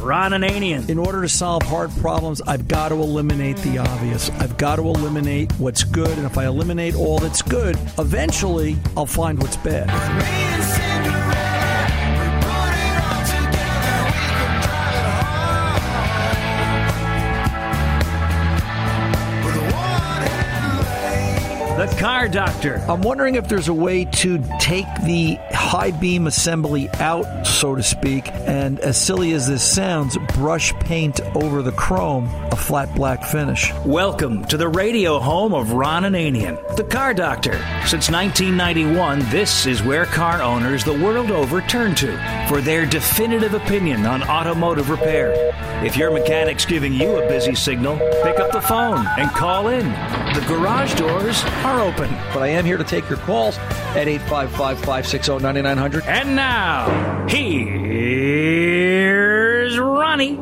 Ron Ananian. In order to solve hard problems, I've got to eliminate the obvious. I've got to eliminate what's good, and if I eliminate all that's good, eventually I'll find what's bad. Car Doctor. I'm wondering if there's a way to take the high beam assembly out, so to speak, and as silly as this sounds, brush paint over the chrome a flat black finish. Welcome to the radio home of Ron Ananian, the Car Doctor. Since 1991, this is where car owners the world over turn to for their definitive opinion on automotive repair. If your mechanic's giving you a busy signal, pick up the phone and call in. The garage doors are open. But I am here to take your calls at 855 560 9900. And now, here's Ronnie.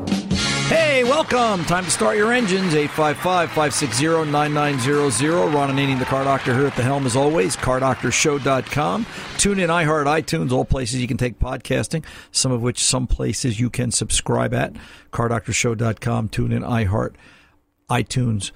Hey, welcome. Time to start your engines. 855 560 9900. Ron Ananian, the car doctor, here at the helm as always. CarDoctorShow.com. Tune in, iHeart, iTunes, all places you can take podcasting, some of which some places you can subscribe at. CarDoctorShow.com. Tune in, iHeart, iTunes.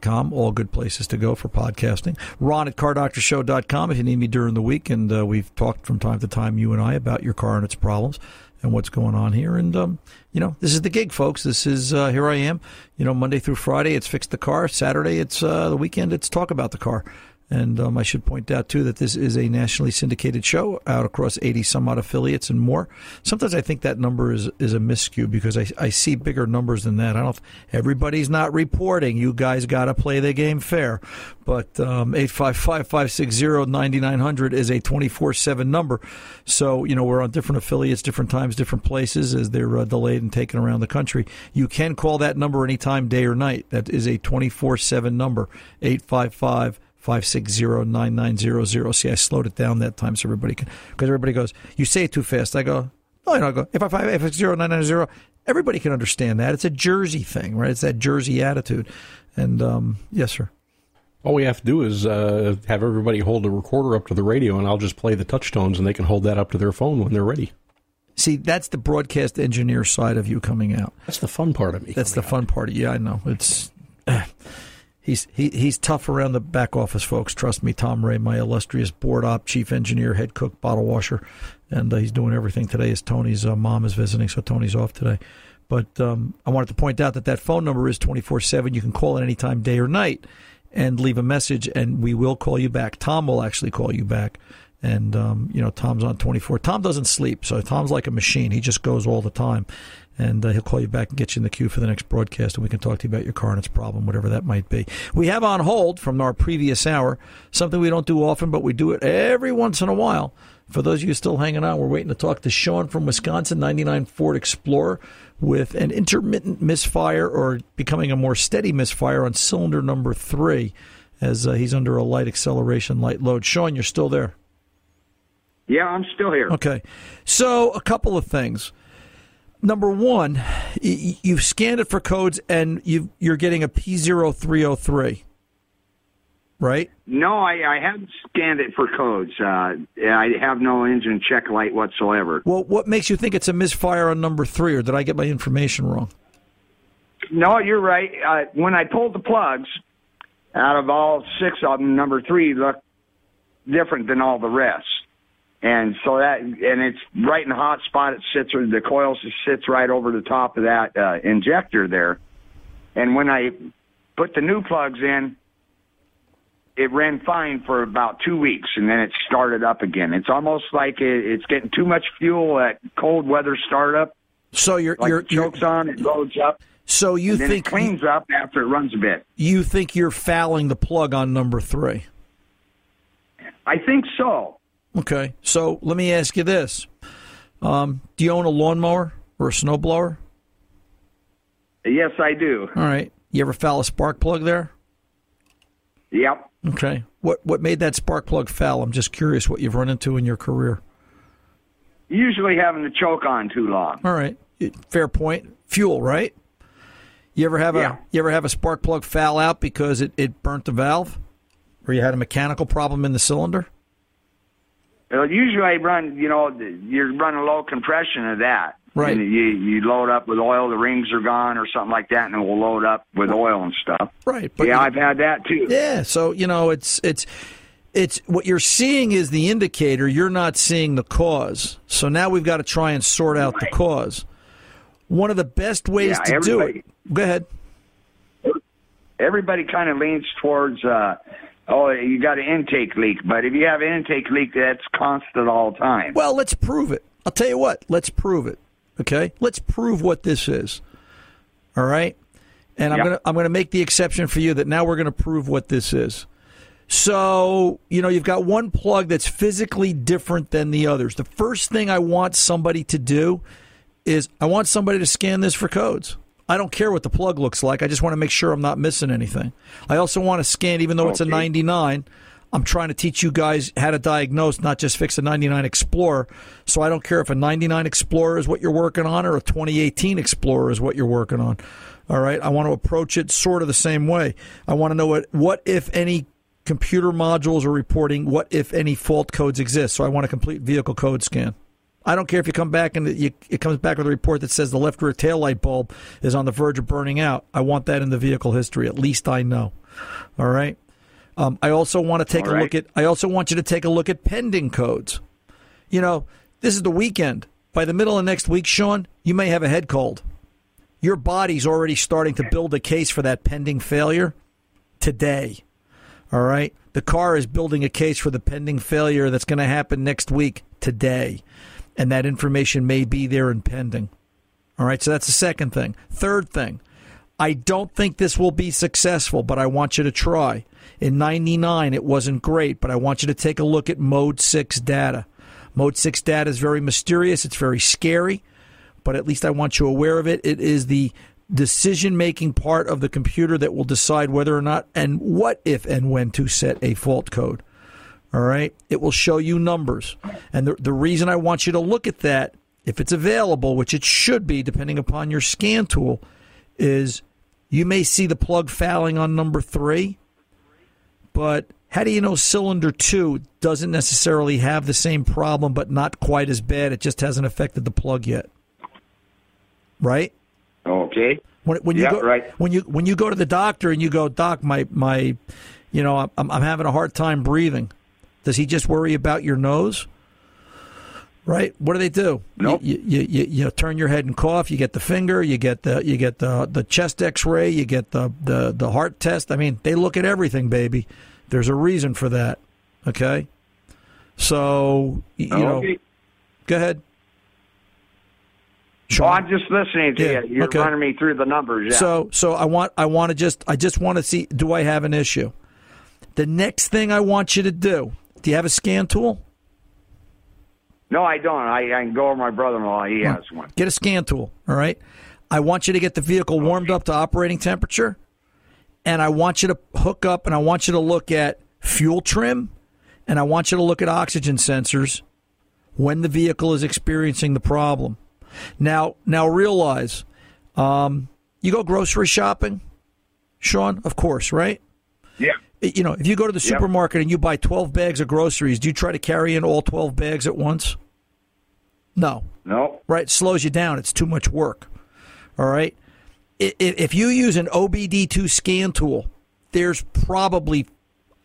Com, all good places to go for podcasting. Ron at cardoctorshow.com if you need me during the week. And uh, we've talked from time to time, you and I, about your car and its problems and what's going on here. And, um, you know, this is the gig, folks. This is, uh, here I am, you know, Monday through Friday, it's fix the car. Saturday, it's uh, the weekend, it's talk about the car. And um, I should point out, too, that this is a nationally syndicated show out across 80 some odd affiliates and more. Sometimes I think that number is, is a miscue because I, I see bigger numbers than that. I don't, everybody's not reporting. You guys got to play the game fair. But um, 855 560 9900 is a 24 7 number. So, you know, we're on different affiliates, different times, different places as they're uh, delayed and taken around the country. You can call that number anytime, day or night. That is a 24 7 number, 855 560-9900. See, I slowed it down that time so everybody can, because everybody goes, you say it too fast. I go, no, I don't go, if I five if it's zero nine nine zero, everybody can understand that. It's a Jersey thing, right? It's that Jersey attitude. And, um, yes, sir. All we have to do is uh, have everybody hold the recorder up to the radio, and I'll just play the touchtones, and they can hold that up to their phone when they're ready. See, that's the broadcast engineer side of you coming out. That's the fun part of me. That's the out. fun part. Yeah, I know. It's he's he, he's tough around the back office, folks. Trust me, Tom Ray, my illustrious board op, chief engineer, head cook, bottle washer, and uh, he's doing everything today. As Tony's uh, mom is visiting, so Tony's off today. But um, I wanted to point out that that phone number is twenty four seven. You can call it any time, day or night, and leave a message, and we will call you back. Tom will actually call you back. And um, you know, Tom's on twenty four. Tom doesn't sleep, so Tom's like a machine. He just goes all the time and uh, he'll call you back and get you in the queue for the next broadcast, and we can talk to you about your car and its problem, whatever that might be. We have on hold from our previous hour something we don't do often, but we do it every once in a while. For those of you still hanging on, we're waiting to talk to Sean from Wisconsin, 99 Ford Explorer, with an intermittent misfire or becoming a more steady misfire on cylinder number three, as uh, he's under a light acceleration, light load. Sean, you're still there. Yeah, I'm still here. Okay. So, a couple of things number one, you've scanned it for codes and you are getting a P0303, right? No, I, I haven't scanned it for codes. Uh, I have no engine check light whatsoever. Well, what makes you think it's a misfire on number three, or did I get my information wrong? No, you're right. Uh, when I pulled the plugs, out of all six of them, number three looked different than all the rest and so that and it's right in the hot spot. It sits or the coil sits right over the top of that uh, injector there. And when I put the new plugs in, it ran fine for about two weeks, and then it started up again. It's almost like it, it's getting too much fuel at cold weather startup. So you're like you're it chokes you're, on, it loads up. So you think think it cleans up after it runs a bit? You think you're fouling the plug on number three? I think so. Okay, so let me ask you this: um, Do you own a lawnmower or a snowblower? Yes, I do. All right. You ever foul a spark plug there? Yep. Okay. What what made that spark plug foul? I'm just curious what you've run into in your career. Usually having the choke on too long. All right. Fair point. Fuel, right? You ever have yeah. a you ever have a spark plug foul out because it, it burnt the valve? Or you had a mechanical problem in the cylinder? Well, usually I run, you know, you're running low compression of that. Right. And you you load up with oil, the rings are gone or something like that, and it will load up with oil and stuff. Right. But yeah, I've had that too. Yeah. So you know, it's it's it's what you're seeing is the indicator. You're not seeing the cause. So now we've got to try and sort out the cause. One of the best ways Yeah, to do it. Go ahead. Everybody kind of leans towards, uh, oh, you got an intake leak. But if you have an intake leak, that's constant all the time. Well, let's prove it. I'll tell you what. Let's prove it. Okay. Let's prove what this is. All right. And I'm Yep. gonna I'm gonna make the exception for you that now we're gonna prove what this is. So, you know, you've got one plug that's physically different than the others. The first thing I want somebody to do is I want somebody to scan this for codes. I don't care what the plug looks like. I just want to make sure I'm not missing anything. I also want to scan, even though it's a 99. I'm trying to teach you guys how to diagnose, not just fix a 99 Explorer. So I don't care if a 99 Explorer is what you're working on or a 2018 Explorer is what you're working on. All right. I want to approach it sort of the same way. I want to know what, what if any, computer modules are reporting what if any fault codes exist. So I want a complete vehicle code scan. I don't care if you come back and you, it comes back with a report that says the left rear tail light bulb is on the verge of burning out. I want that in the vehicle history. At least I know. All right. Um, I also want to take All a right. look at. I also want you to take a look at pending codes. You know, this is the weekend. By the middle of next week, Sean, you may have a head cold. Your body's already starting to build a case for that pending failure today. All right. The car is building a case for the pending failure that's going to happen next week today. And that information may be there and pending. All right. So that's the second thing. Third thing, I don't think this will be successful, but I want you to try. In 99, it wasn't great, but I want you to take a look at Mode 6 data. Mode 6 data is very mysterious, it's very scary, but at least I want you aware of it. It is the decision making part of the computer that will decide whether or not and what if and when to set a fault code. All right. It will show you numbers. And the, the reason I want you to look at that, if it's available, which it should be depending upon your scan tool, is you may see the plug fouling on number three, but how do you know cylinder two doesn't necessarily have the same problem, but not quite as bad? It just hasn't affected the plug yet. Right? Okay. When, when you Yeah, go right. when you when you go to the doctor and you go, doc, my my, you know, I'm I'm having a hard time breathing. Does he just worry about your nose? Right? What do they do? Nope. You, you, you, you turn your head and cough. You get the finger. You get the you get the the chest X-ray. You get the the the heart test. I mean, they look at everything, baby. There's a reason for that. Okay. So you know, go ahead. Oh? I'm just listening to Yeah, you. You're okay. running me through the numbers. Yeah. So so I want I want to just I just want to see do I have an issue? The next thing I want you to do. Do you have a scan tool? no, I don't. I, I can go over my brother-in-law. He has one. Get a scan tool, all right? I want you to get the vehicle warmed up to operating temperature and I want you to hook up and I want you to look at fuel trim and I want you to look at oxygen sensors when the vehicle is experiencing the problem. Now, now realize, um, you go grocery shopping, Sean, of course, right? Yeah. You know, if you go to the Yep. supermarket and you buy 12 bags of groceries, do you try to carry in all 12 bags at once? No, No. right? Slows you down. It's too much work. All right. If you use an OBD2 scan tool, there's probably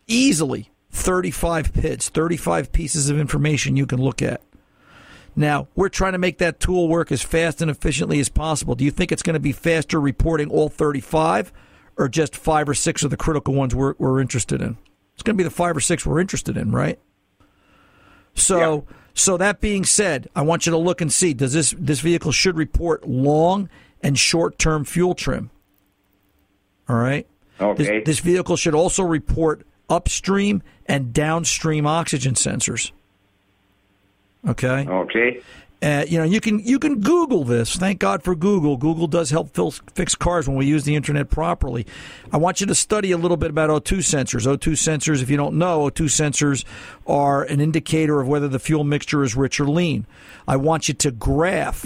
easily 35 pits, 35 pieces of information you can look at. Now, we're trying to make that tool work as fast and efficiently as possible. Do you think it's going to be faster reporting all 35 or just five or six of the critical ones we're, we're interested in? It's going to be the five or six we're interested in, right? So, so that being said, I want you to look and see does this this vehicle should report long and short term fuel trim. All right. This, Okay. this vehicle should also report upstream and downstream oxygen sensors. Okay. Okay. Uh, you know, you can you can Google this. Thank God for Google. Google does help fil- fix cars when we use the internet properly. I want you to study a little bit about O2 sensors. O2 sensors, if you don't know, O2 sensors are an indicator of whether the fuel mixture is rich or lean. I want you to graph.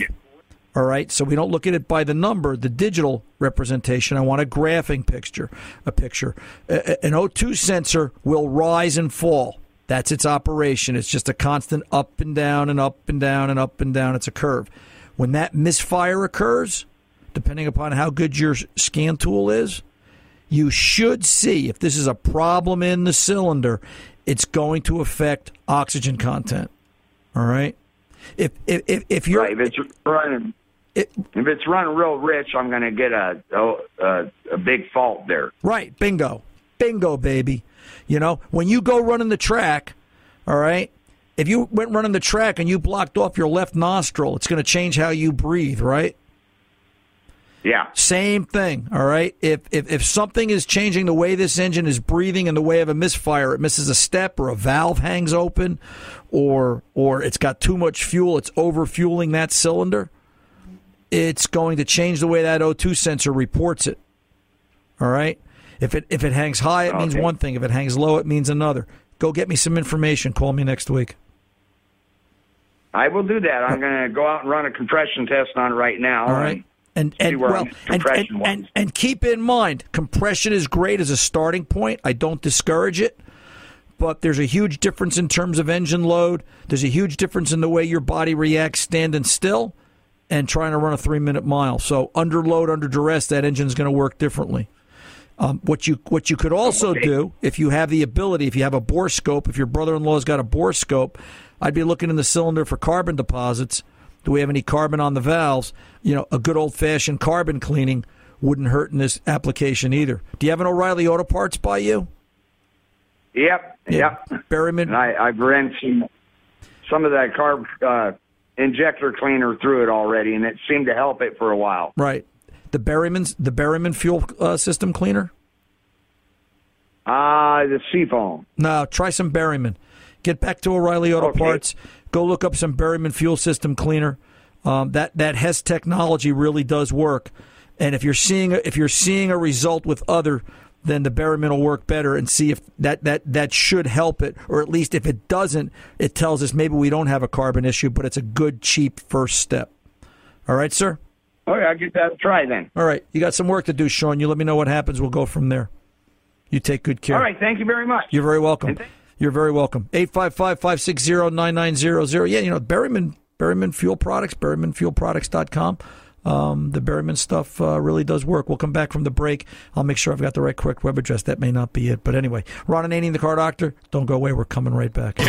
All right, so we don't look at it by the number, the digital representation. I want a graphing picture. A picture. An O2 sensor will rise and fall. That's its operation. It's just a constant up and down and up and down and up and down. It's a curve. when that misfire occurs, depending upon how good your scan tool is, you should see if this is a problem in the cylinder, it's going to affect oxygen content. All right. If if if, if you're Right, if it's running, it, if it's running real rich, I'm going to get a, oh, a a big fault there. right, bingo, bingo, baby. You know when you go running the track, all right. If you went running the track and you blocked off your left nostril, it's going to change how you breathe, right? Yeah, Same thing, all right? If, if if something is changing the way this engine is breathing in the way of a misfire, it misses a step or a valve hangs open or or it's got too much fuel, it's overfueling that cylinder, it's going to change the way that O2 sensor reports it. All right? If it if it hangs high, it means one thing. If it hangs low, it means another. Go get me some information. Call me next week. I will do that. I'm going to go out and run a compression test on it right now. All right. And and well and, and, and, and keep in mind, compression is great as a starting point. I don't discourage it, but there's a huge difference in terms of engine load. There's a huge difference in the way your body reacts standing still and trying to run a three minute mile. So under load, under duress, that engine's going to work differently. Um, what you what you could also do if you have the ability, if you have a bore scope, if your brother-in-law's got a bore scope, I'd be looking in the cylinder for carbon deposits. Do we have any carbon on the valves? You know, a good old-fashioned carbon cleaning wouldn't hurt in this application either. Do you have an O'Reilly Auto Parts by you? Yep. Yep. Berryman. And I, I've ran some some of that carb uh, injector cleaner through it already, and it seemed to help it for a while. Right. The Berryman's the Berryman fuel uh, system cleaner. Ah, the seafoam. No, try some Berryman. Get back to O'Reilly Auto Okay. Parts. Go look up some Berryman fuel system cleaner. Um, that that Hess technology really does work. And if you're seeing a, if you're seeing a result with other, then the Berryman will work better. And see if that that that should help it, or at least if it doesn't, it tells us maybe we don't have a carbon issue, but it's a good cheap first step. All right, sir. Okay, I'll get that a try then. All right, you got some work to do, Sean. You let me know what happens. We'll go from there. You take good care. All right, thank you very much. You're very welcome. And thank- You're very welcome. 855-560-9900. Yeah, you know, Berryman, Berryman Fuel Products, berrymanfuelproducts.com. Um, the Berryman stuff uh, really does work. We'll come back from the break. I'll make sure I've got the right correct web address. That may not be it. But anyway, Ron Ananian, the car doctor. Don't go away. We're coming right back. Hey,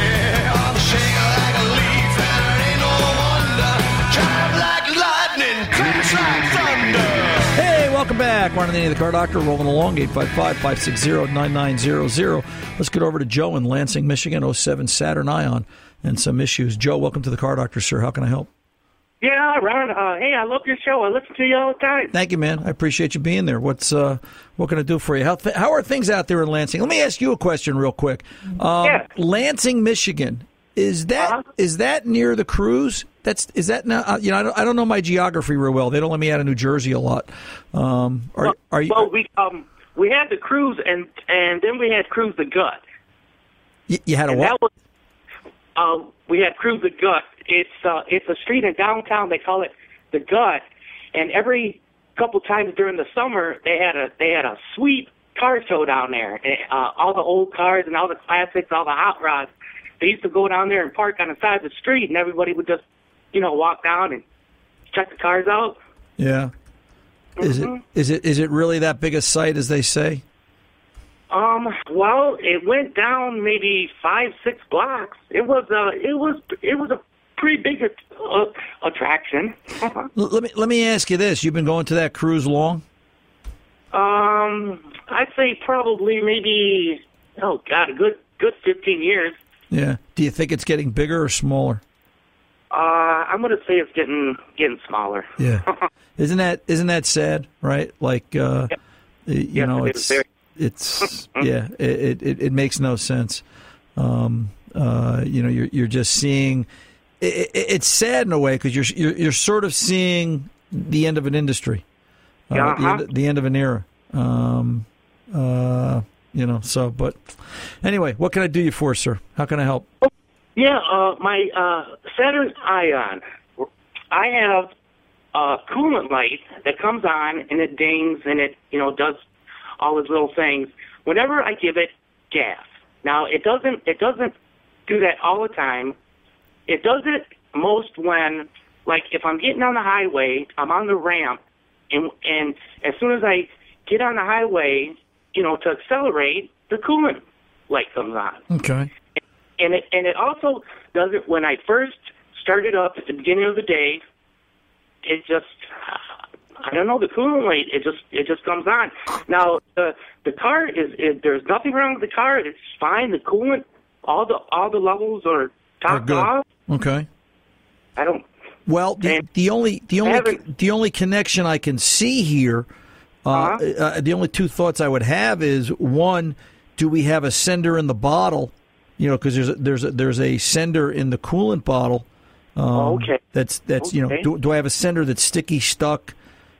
back. Ron and the car doctor, rolling along, 855-560-9900. Let's get over to Joe in Lansing, Michigan, 07 Saturn Ion, and some issues. Joe, welcome to the car doctor, sir. How can I help? Yeah, Ron. Uh, hey, I love your show. I listen to you all the time. Thank you, man. I appreciate you being there. What's uh, what can I do for you? How th- how are things out there in Lansing? Let me ask you a question real quick. Um, Yeah. Lansing, Michigan, is that Uh-huh. is that near the cruise? That's is that now? Uh, you know, I don't, I don't know my geography real well. They don't let me out of New Jersey a lot. Um, are are you? Well, we um we had the cruise and and then we had cruise the gut. you, you had a And what? was uh, we had cruise the gut. It's uh it's a street in downtown. They call it the gut. And every couple times during the summer, they had a they had a sweet car show down there. Uh, all the old cars and all the classics, all the hot rods. They used to go down there and park on the side of the street, and everybody would just you know walk down and check the cars out. Yeah. Is it is it is it really that big a site as they say? Um, well, it went down maybe five, six blocks. It was uh it was it was a pretty big uh, attraction. Let me let me ask you this: You've been going to that cruise long? um, I'd say probably maybe oh god, a good good fifteen years. Yeah. Do you think it's getting bigger or smaller? Uh, I'm gonna say it's getting getting smaller. Yeah. isn't that isn't that sad? Right? Like uh, you Yes, know, it it's it's yeah, it, it it makes no sense. Um, uh, you know, you're you're just seeing. It, it, it's sad in a way because you're, you're you're sort of seeing the end of an industry, uh, Uh-huh. end, the end of an era. Um, uh, you know, so but anyway, what can I do you for, sir? How can I help? Yeah, uh, my uh, Saturn Ion. I have a coolant light that comes on and it dings and it, you know, does all its little things. Whenever I give it gas. Now it doesn't. It doesn't do that all the time. It does it most when like if I'm getting on the highway, I'm on the ramp, and and as soon as I get on the highway, you know, to accelerate, the coolant light comes on. Okay. And it and it also does it when I first started up at the beginning of the day. It just I don't know the coolant light. It just it just comes on. Now the the car is, is there's nothing wrong with the car. It's fine. The coolant, all the all the levels are topped off. Okay. I don't. Well, the, the only the only the only connection I can see here, uh, Uh-huh. uh, the only two thoughts I would have is one: Do we have a sender in the bottle? You know, because there's a, there's a, there's a sender in the coolant bottle. Um, Okay. That's that's you know. Do, do I have a sender that's sticky, stuck,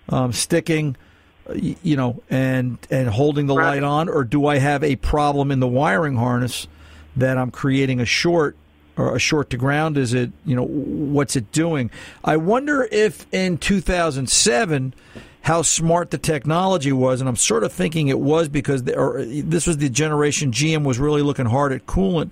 um, sticking? uh, You know, and and holding the Right. light on, or do I have a problem in the wiring harness that I'm creating a short or a short to ground? Is it, you know, what's it doing? I wonder if in 2007, how smart the technology was, and I'm sort of thinking it was because the, this was the generation GM was really looking hard at coolant.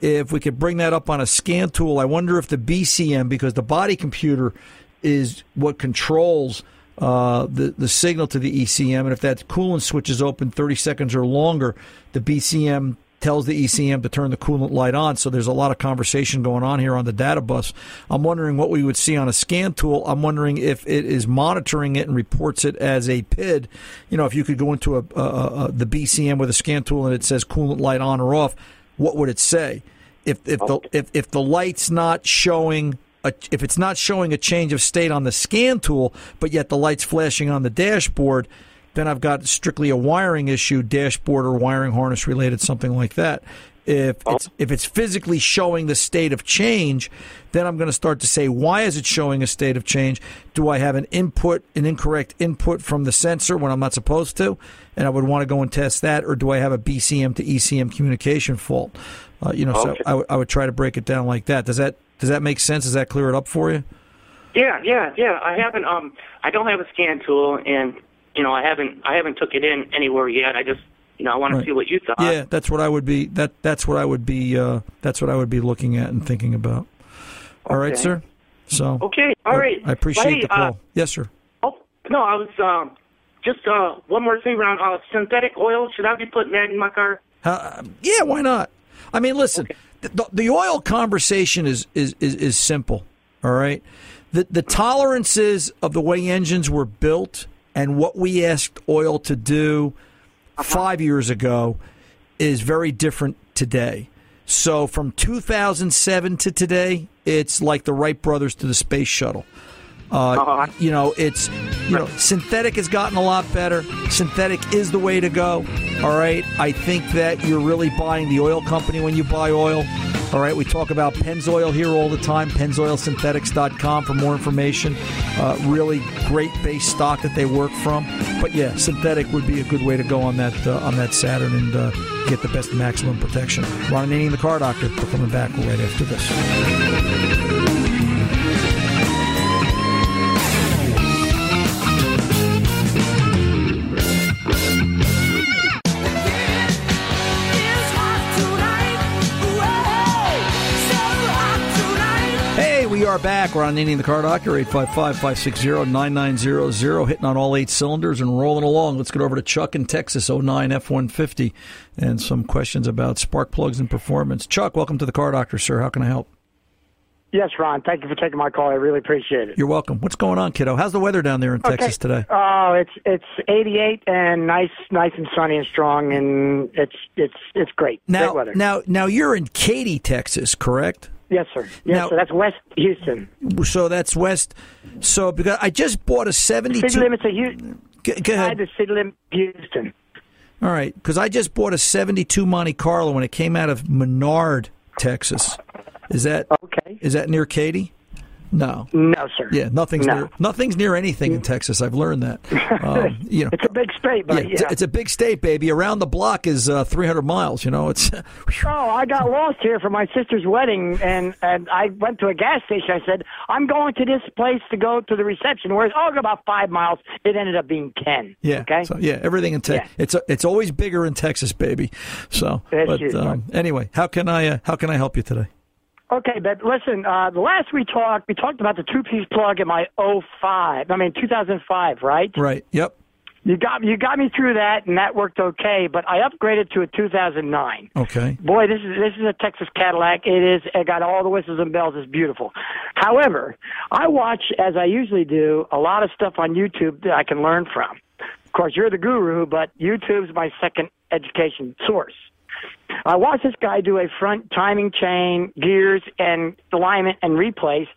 If we could bring that up on a scan tool, I wonder if the BCM, because the body computer is what controls uh, the the signal to the ECM, and if that coolant switch is open 30 seconds or longer, the BCM tells the ECM to turn the coolant light on. So there's a lot of conversation going on here on the data bus. I'm wondering what we would see on a scan tool. I'm wondering if it is monitoring it and reports it as a PID. You know, if you could go into a, a, a the BCM with a scan tool and it says coolant light on or off, what would it say? If if the if, if the light's not showing a, if it's not showing a change of state on the scan tool, but yet the light's flashing on the dashboard, then I've got strictly a wiring issue, dashboard or wiring harness related, something like that. If it's if it's physically showing the state of change, then I'm going to start to say, why is it showing a state of change? Do I have an input, an incorrect input from the sensor when I'm not supposed to? And I would want to go and test that, or do I have a BCM to ECM communication fault? Uh, you know, Okay. so I would- would try to break it down like that. Does that does that make sense? Does that clear it up for you? Yeah, yeah, yeah. I haven't. Um, I don't have a scan tool, and you know, I haven't. I haven't took it in anywhere yet. I just, you know, I want Right. to see what you thought. Yeah, that's what I would be. That that's what I would be. Uh, that's what I would be looking at and thinking about. All right, Okay. sir. So Okay. All right. I appreciate Hey, the call. Uh, yes, sir. oh no, I was um, just uh, one more thing around uh, synthetic oil. Should I be putting that in my car? Uh, yeah, why not? I mean, listen, the, the oil conversation is, is, is, is simple, all right? The, the tolerances of the way engines were built and what we asked oil to do five years ago is very different today. So from 2007 to today, it's like the Wright brothers to the space shuttle. Uh, Uh-huh. you know, it's you know, synthetic has gotten a lot better. Synthetic is the way to go. All right, I think that you're really buying the oil company when you buy oil. All right, we talk about Pennzoil here all the time. Pennzoilsynthetics.com for more information. Uh, really great base stock that they work from. But yeah, synthetic would be a good way to go on that uh, on that Saturn and uh, get the best maximum protection. Ron and Ananian, the car doctor. We're coming back right after this. Are back. We're on Ananian the Car Doctor, 855-560-9900, hitting on all eight cylinders and rolling along. Let's get over to Chuck in Texas, 09 F-150, and some questions about spark plugs and performance. Chuck, welcome to the Car Doctor, sir. How can I help? Yes, Ron. Thank you for taking my call. I really appreciate it. You're welcome. What's going on, kiddo? How's the weather down there in Texas today? Oh, it's it's 88 and nice, nice and sunny and strong, and it's it's it's great. Now, great weather. now, now you're in Katy, Texas, correct? Yes, sir. Yes, now- sir. That's West Houston. So that's west. So because I just bought a 72. City limits of Houston. Go, go ahead. The city limit Houston. All right, because I just bought a '72 Monte Carlo when it came out of Menard, Texas. Is that Okay. is that near Katy? No. No, sir. Yeah, nothing's No. near nothing's near anything in Texas. I've learned that. Um, you know, It's a big state, yeah, but it's, a, it's a big state, baby. Around the block is uh, 300 miles. You know, it's Oh, I got lost here for my sister's wedding, and and I went to a gas station. I said, "I'm going to this place to go to the reception." Whereas, oh, about five miles. It ended up being ten. yeah. Okay. So yeah, everything in Texas. Yeah. It's it's always bigger in Texas, baby. So, That's but huge, um, anyway, how can I uh, how can I help you today? Okay, but listen, uh, the last we talked, we talked about the two-piece plug in my 05, I mean 2005, right? Right. Yep. You got you got me through that, and that worked okay. But I upgraded to a 2009. Okay. Boy, this is this is a Texas Cadillac. It is. It got all the whistles and bells. It's beautiful. However, I watch, as I usually do, a lot of stuff on YouTube that I can learn from. Of course, you're the guru, but YouTube's my second education source. I watched this guy do a front timing chain, gears, and alignment and replace.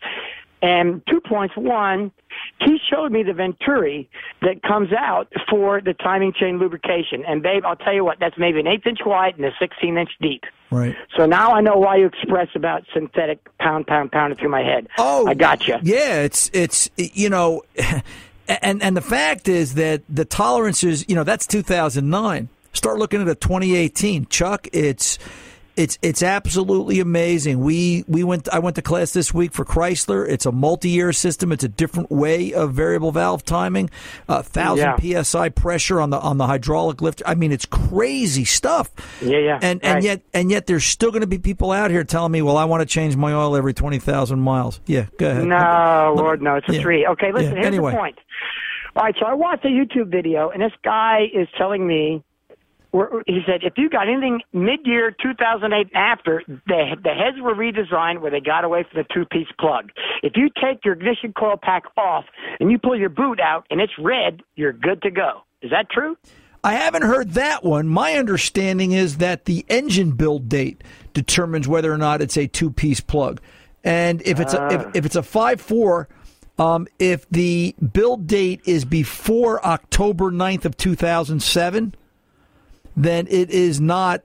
And two points. One, he showed me the Venturi that comes out for the timing chain lubrication. And babe, I'll tell you what, that's maybe an eighth inch wide and a 16 inch deep. Right. So now I know why you express about synthetic pound, pound, pounding through my head. Oh, I got you. Yeah, it's it's you know, and and the fact is that the tolerances, you know, that's 2009. Start looking at a 2018, Chuck. It's it's it's absolutely amazing. We we went. I went to class this week for Chrysler. It's a multi-year system. It's a different way of variable valve timing. A thousand psi pressure on the on the hydraulic lift. I mean, it's crazy stuff. Yeah, yeah. And and Right. yet and yet there's still going to be people out here telling me, well, I want to change my oil every twenty thousand miles. Yeah, go ahead. No, Lord, no. It's a Yeah. three. Okay, listen, Yeah, here's anyway. the point. All right, so I watched a YouTube video, and this guy is telling me, he said, if you got anything mid-year 2008 and after, the, the heads were redesigned where they got away from the two-piece plug. If you take your ignition coil pack off and you pull your boot out and it's red, you're good to go. Is that true? I haven't heard that one. My understanding is that the engine build date determines whether or not it's a two piece plug. And if it's a if, if it's a five four, um, if the build date is before October 9th of two thousand seven, then it is not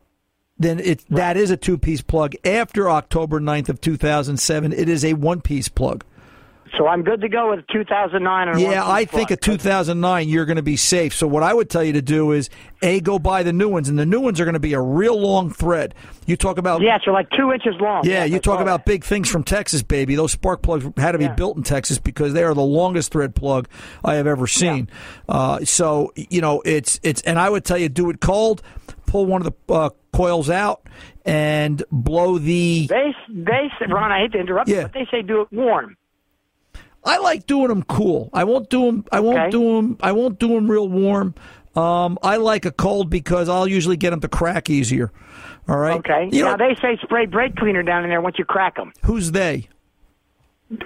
then it that is a two piece plug. After October 9th of two thousand seven, it is a one piece plug. So I'm good to go with 2009 and Yeah, I think a 2009 you're going to be safe. So what I would tell you to do is a go buy the new ones, and the new ones are going to be a real long thread. You talk about Yeah, so like two inches long. yeah, you talk about that. big things from Texas, baby. Those spark plugs had to be Yeah. built in Texas because they are the longest thread plug I have ever seen. Uh, so you know it's it's, and I would tell you do it cold. Pull one of the uh, coils out and blow the. They, they, Ron, I hate to interrupt Yeah. you, but they say do it warm. I like doing them cool. I won't do them. I won't Okay. do them. I won't do them real warm. Um, I like a cold because I'll usually get them to crack easier. All right. Okay. You now know they say spray brake cleaner down in there once you crack them. who's they?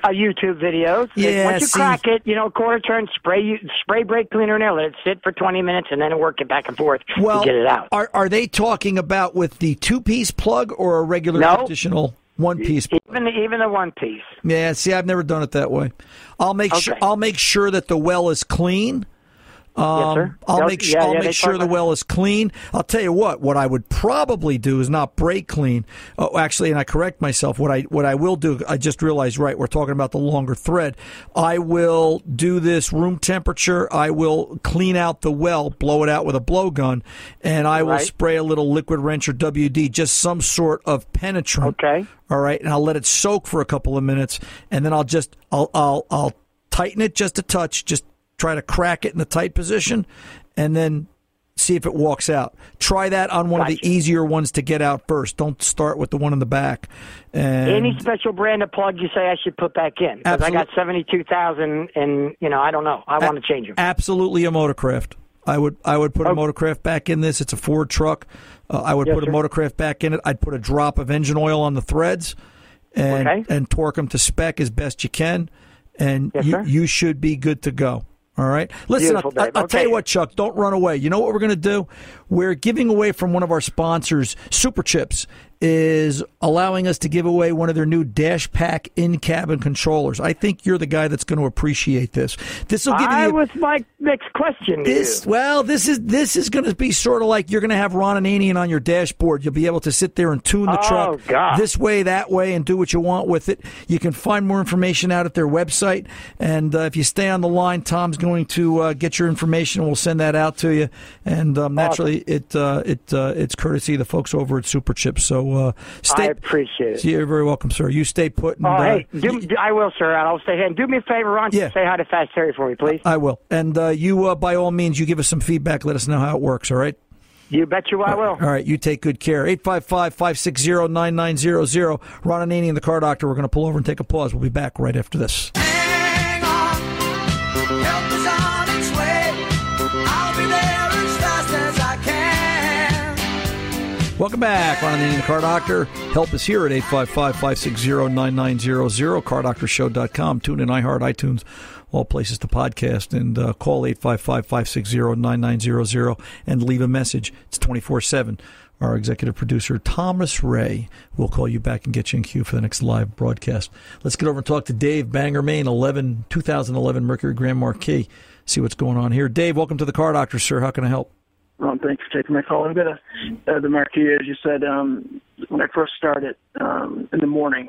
Uh, YouTube videos. Yeah, Once you see- crack it, you know, quarter turn, spray you spray brake cleaner in there, let it sit for 20 minutes, and then work it back and forth Well, to get it out. are are they talking about with the two piece plug or a regular No. traditional one piece? Even the, even the one piece. Yeah. See, I've never done it that way. I'll make sure. I'll make sure that the well is clean. Yes, sir. Um, I'll They'll- make sure. yeah, I'll yeah, make sure the well is clean. I'll tell you what. What I would probably do is not brake clean. Oh, actually, and I correct myself. What I what I will do. I just realized. Right, we're talking about the longer thread. I will do this room temperature. I will clean out the well, blow it out with a blowgun, and I will Right. spray a little liquid wrench or WD, just some sort of penetrant. Okay. All right, and I'll let it soak for a couple of minutes, and then I'll just I'll I'll I'll tighten it just a touch, just try to crack it in the tight position, and then see if it walks out. Try that on one of the easier ones to get out first. Don't start with the one in the back. And Any special brand of plug you say I should put back in? Because I got 72,000 and, you know, I don't know. I want to change them. absolutely a motorcraft. I would I would put a Oh. motorcraft back in this. It's a Ford truck. Uh, I would Yes, put a motorcraft back in it. I'd put a drop of engine oil on the threads, and Okay. and torque them to spec as best you can, and Yes, you you should be good to go. All right. Listen, I'll, I'll tell you what, Chuck. Don't run away. You know what we're going to do? We're giving away from one of our sponsors, Superchips, is allowing us to give away one of their new Dashpaq in cabin controllers. I think you're the guy that's going to appreciate this. This will give I you was my next question this well, this is this is going to be sort of like you're going to have Ron Ananian on your dashboard. You'll be able to sit there and tune the Oh, truck God. this way, that way, and do what you want with it. You can find more information out at their website, and uh, if you stay on the line, Tom's going to uh, get your information, and we'll send that out to you. And um, naturally, it uh, it uh, it's courtesy of the folks over at Superchips. So uh, stay. I appreciate it. You're very welcome, sir. You stay put. And, Oh, uh, hey, do, do- I will, sir. I'll stay here. And do me a favor, Ron. Yeah. Say hi to Fast Terry for me, please. I will. And uh, you, uh, by all means, you give us some feedback. Let us know how it works. All right. You bet you I will. All right, you take good care. 855 560 9900. Ron Ananian and the car doctor. We're going to pull over and take a pause. We'll be back right after this. Welcome back. Ron and the car doctor. Help is here at 855 560 9900. CarDoctorShow.com. Tune in, iHeart, iTunes, all places to podcast. And uh, call 855 560 9900 and leave a message. It's 24 7. Our executive producer, Thomas Ray, will call you back and get you in queue for the next live broadcast. Let's get over and talk to Dave Bangor, Maine, 11, 2011 Mercury Grand Marquis. See what's going on here. Dave, welcome to the car doctor, sir. How can I help? Ron, thanks for taking my call. I've got a, uh, the Marquis, as you said, um, when I first started um, in the morning,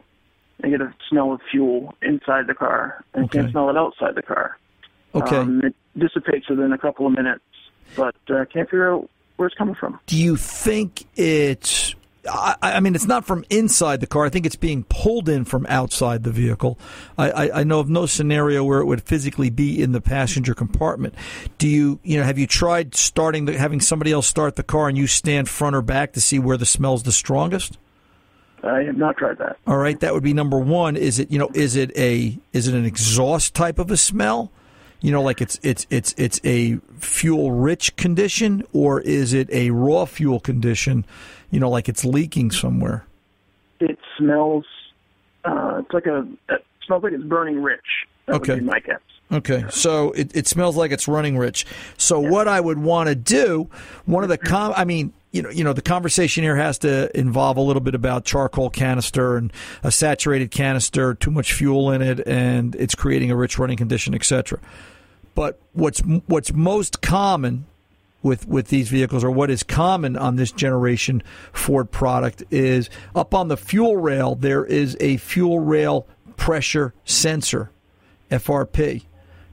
I get a smell of fuel inside the car, and Okay. can't smell it outside the car. Okay. Um, it dissipates within a couple of minutes, but uh, can't figure out where it's coming from. Do you think it's? I, I mean, it's not from inside the car. I think it's being pulled in from outside the vehicle. I, I, I know of no scenario where it would physically be in the passenger compartment. Do you, you know, have you tried starting the, having somebody else start the car and you stand front or back to see where the smell's the strongest? I have not tried that. All right, that would be number one. Is it, you know, is it a, is it an exhaust type of a smell? You know, like it's it's it's it's a fuel rich condition, or is it a raw fuel condition? You know, like it's leaking somewhere. It smells. Uh, it's like a. It smells like it's burning rich. That Okay. my guess. Okay, so it, it smells like it's running rich. So what I would want to do, one of the com, I mean, you know, you know, the conversation here has to involve a little bit about charcoal canister and a saturated canister, too much fuel in it, and it's creating a rich running condition, etc. But what's what's most common with with these vehicles, or what is common on this generation Ford product, is up on the fuel rail there is a fuel rail pressure sensor, FRP,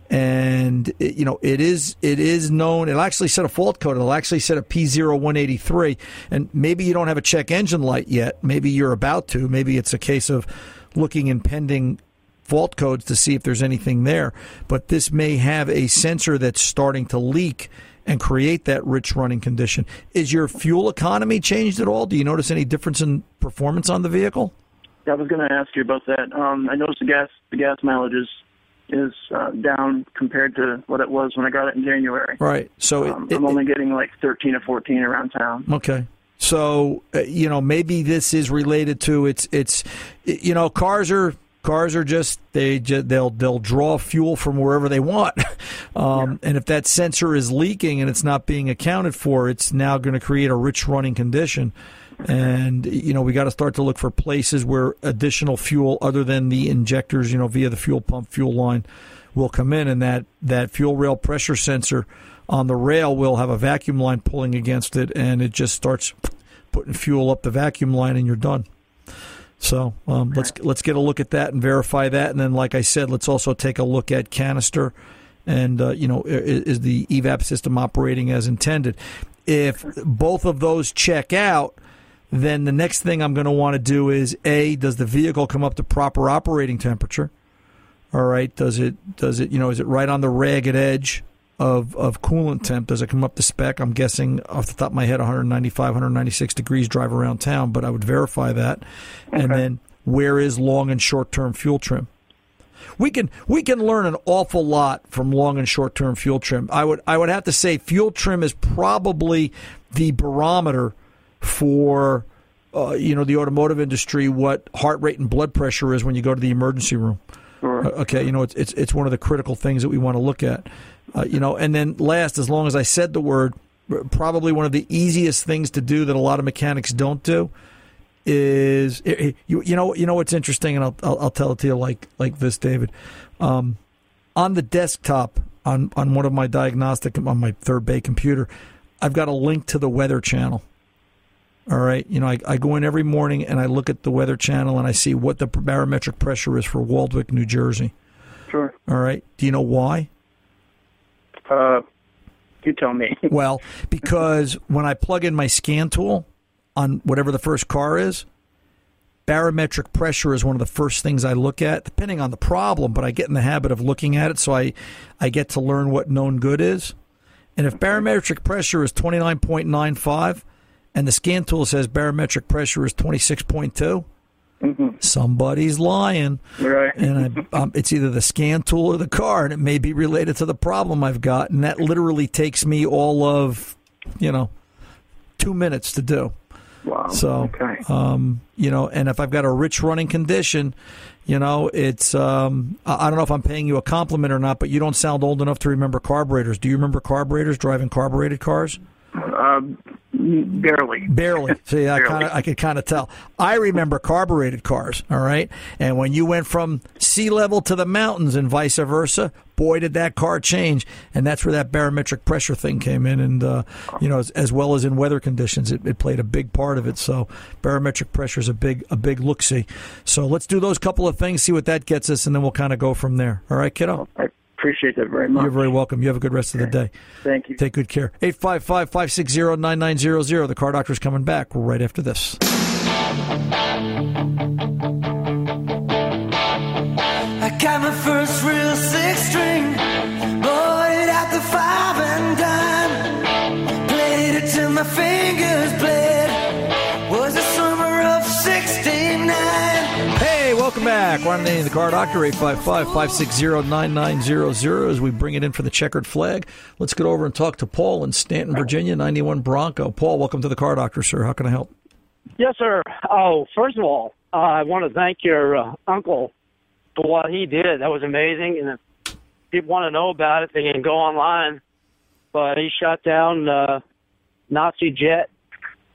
and it, you know it is it is known. It'll actually set a fault code. It'll actually set a P0183, and maybe you don't have a check engine light yet. Maybe you're about to. Maybe it's a case of looking in pending fault codes to see if there's anything there. But this may have a sensor that's starting to leak and create that rich running condition. Is your fuel economy changed at all? Do you notice any difference in performance on the vehicle? I was going to ask you about that. Um, I noticed the gas the gas mileage is is uh, down compared to what it was when I got it in January. Right. So Um, it, I'm only getting like 13 or 14 around town. Okay. So uh, you know maybe this is related to it's it's you know cars are cars are just they they'll they'll draw fuel from wherever they want, um, and if that sensor is leaking and it's not being accounted for, it's now going to create a rich running condition. And you know we got to start to look for places where additional fuel other than the injectors, you know, via the fuel pump fuel line, will come in, and that that fuel rail pressure sensor on the rail will have a vacuum line pulling against it, and it just starts putting fuel up the vacuum line, and you're done. So um, let's let's get a look at that and verify that, and then, like I said, let's also take a look at canister, and uh, you know, i- is the evap system operating as intended? If both of those check out, then the next thing I'm going to want to do is a does the vehicle come up to proper operating temperature? All right, does it does it you know is it right on the ragged edge of of coolant temp? Does it come up to spec? I'm guessing off the top of my head 195, 196 degrees drive around town, but I would verify that. And then where is long and short term fuel trim? We can we can learn an awful lot from long and short term fuel trim. I would I would have to say fuel trim is probably the barometer for uh, you know the automotive industry what heart rate and blood pressure is when you go to the emergency room. Sure. Uh, Okay, you know it's it's it's one of the critical things that we want to look at. Uh, you know, and then last, as long as I said the word, probably one of the easiest things to do that a lot of mechanics don't do is you you know you know what's interesting, and I'll I'll, I'll tell it to you like like this, David. Um, on the desktop on on one of my diagnostic on my third bay computer, I've got a link to the weather channel. All right, you know, I, I go in every morning and I look at the weather channel and I see what the barometric pressure is for Waldwick, New Jersey. Sure. All right, do you know why? Uh, you tell me. Well, because when I plug in my scan tool on whatever the first car is, barometric pressure is one of the first things I look at, depending on the problem, but I get in the habit of looking at it so I, I get to learn what known good is. And if barometric pressure is 29.95 and the scan tool says barometric pressure is 26.2, somebody's lying. Right. And I, um, it's either the scan tool or the car, and it may be related to the problem I've got. And that literally takes me all of, you know, two minutes to do. Wow. So, okay. um, you know, and if I've got a rich running condition, you know, it's um, I I don't know if I'm paying you a compliment or not, but you don't sound old enough to remember carburetors. Do you remember carburetors driving carbureted cars? Um, barely. Barely. See, I kind of, I could kind of tell. I remember carbureted cars. All right, and when you went from sea level to the mountains and vice versa, boy, did that car change. And that's where that barometric pressure thing came in, and uh, you know, as, as well as in weather conditions, it, it played a big part of it. So barometric pressure is a big, a big look see. So let's do those couple of things, see what that gets us, and then we'll kind of go from there. All right, kiddo. I appreciate that very much. You're very welcome. You have a good rest of the day. Thank you. Take good care. 855 560 9900. The car doctor's coming back right after this. I got my first welcome back. Ron Ananian, the car doctor, 855 560 9900. As we bring it in for the checkered flag, let's get over and talk to Paul in Staunton, Virginia, 91 Bronco. Paul, welcome to the car doctor, sir. How can I help? Yes, sir. Oh, first of all, uh, I want to thank your uh, uncle for what he did. That was amazing. And if people want to know about it, they can go online. But he shot down uh, Nazi jet.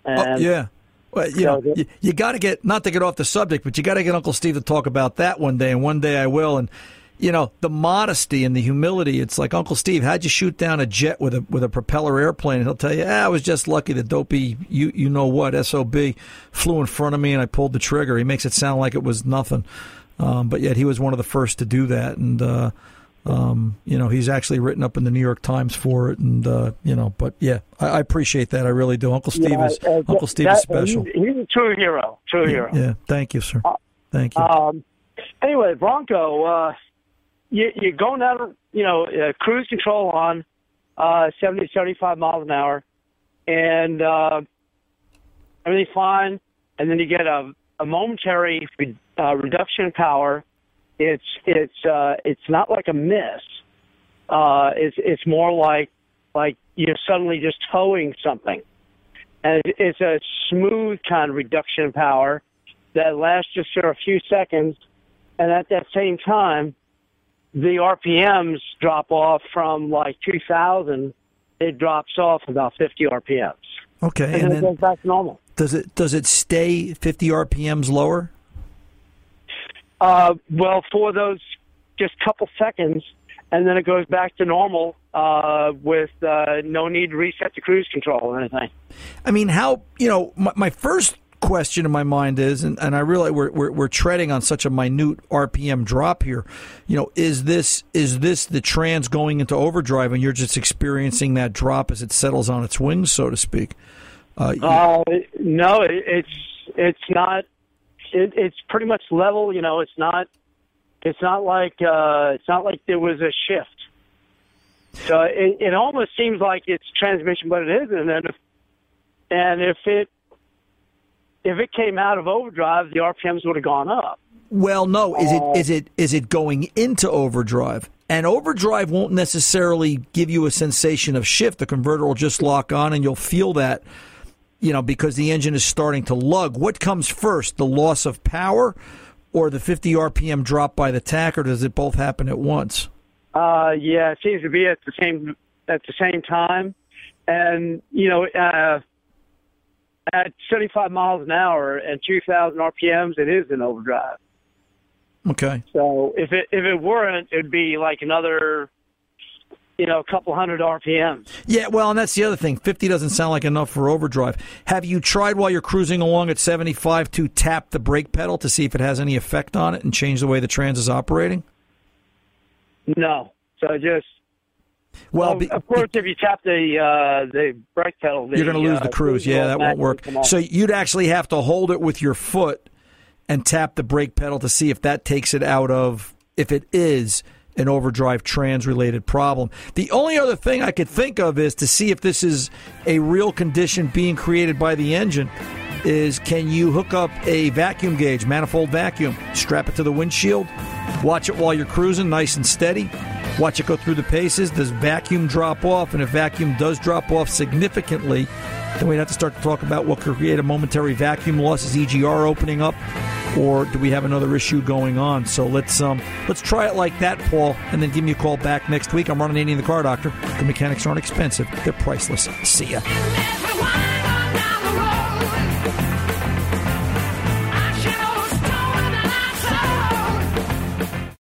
And oh, yeah. Well, you know, you, you got to get, not to get off the subject, but you got to get Uncle Steve to talk about that one day, and one day I will. And, you know, the modesty and the humility, it's like, Uncle Steve, how'd you shoot down a jet with a with a propeller airplane? And he'll tell you, ah, I was just lucky the dopey, you, you know what, SOB, flew in front of me and I pulled the trigger. He makes it sound like it was nothing. Um, but yet he was one of the first to do that. And, uh, um, you know, he's actually written up in the New York Times for it, and uh, you know, but yeah, I, I appreciate that. I really do. Uncle Steve Yeah, is uh, Uncle Steve that- is special. He's, he's a true hero. True hero. Yeah, thank you, sir. Thank you. Um, anyway, Bronco, uh, you, you're going out of, you know, uh, cruise control on uh, 70, 75 miles an hour, and uh, everything's fine. And then you get a, a momentary re- uh, reduction in power. It's it's uh, it's not like a miss. Uh, it's it's more like like you're suddenly just towing something, and it- it's a smooth kind of reduction in power that lasts just for a few seconds, and at that same time, the RPMs drop off from like 2,000. It drops off about 50 RPMs, Okay, and, and then it goes back to normal. does it does it stay 50 RPMs lower? Uh, well, for those just couple seconds, and then it goes back to normal uh, with uh, no need to reset the cruise control or anything. I mean, how you know? My, my first question in my mind is, and, and I realize we're, we're we're treading on such a minute RPM drop here. You know, is this is this the trans going into overdrive, and you're just experiencing that drop as it settles on its wings, so to speak? Uh, Uh, no, it, it's it's not. It, it's pretty much level. You know, it's not. It's not like uh, it's not like there was a shift. So it, it almost seems like it's transmission, but it isn't. And if, and if it if it came out of overdrive, the RPMs would have gone up. Well, no. Is it is it is it going into overdrive? And overdrive won't necessarily give you a sensation of shift. The converter will just lock on, and you'll feel that, you know, because the engine is starting to lug. What comes first, the loss of power, or the 50 RPM drop by the tach, or does it both happen at once? Uh, yeah, it seems to be at the same at the same time, and you know, uh, at 75 miles an hour and 2,000 RPMs, it is in overdrive. Okay. So if it if it weren't, it'd be like another, you know, a couple hundred RPMs. Yeah, well, and that's the other thing. 50 doesn't sound like enough for overdrive. Have you tried while you're cruising along at 75 to tap the brake pedal to see if it has any effect on it and change the way the trans is operating? No, so just Well, well, be- of course, if you tap the uh, the brake pedal, You're going to lose uh, the cruise. Yeah, that won't work. So you'd actually have to hold it with your foot and tap the brake pedal to see if that takes it out of. If it is, an overdrive trans related problem. The only other thing I could think of is to see if this is a real condition being created by the engine is can you hook up a vacuum gauge, manifold vacuum, strap it to the windshield, watch it while you're cruising nice and steady, watch it go through the paces. Does vacuum drop off? And if vacuum does drop off significantly, then we'd have to start to talk about what could create a momentary vacuum loss. Is EGR opening up? Or do we have another issue going on? So let's um, let's try it like that, Paul, and then give me a call back next week. I'm Ron Ananian the Car Doctor. The mechanics aren't expensive; they're priceless. See ya.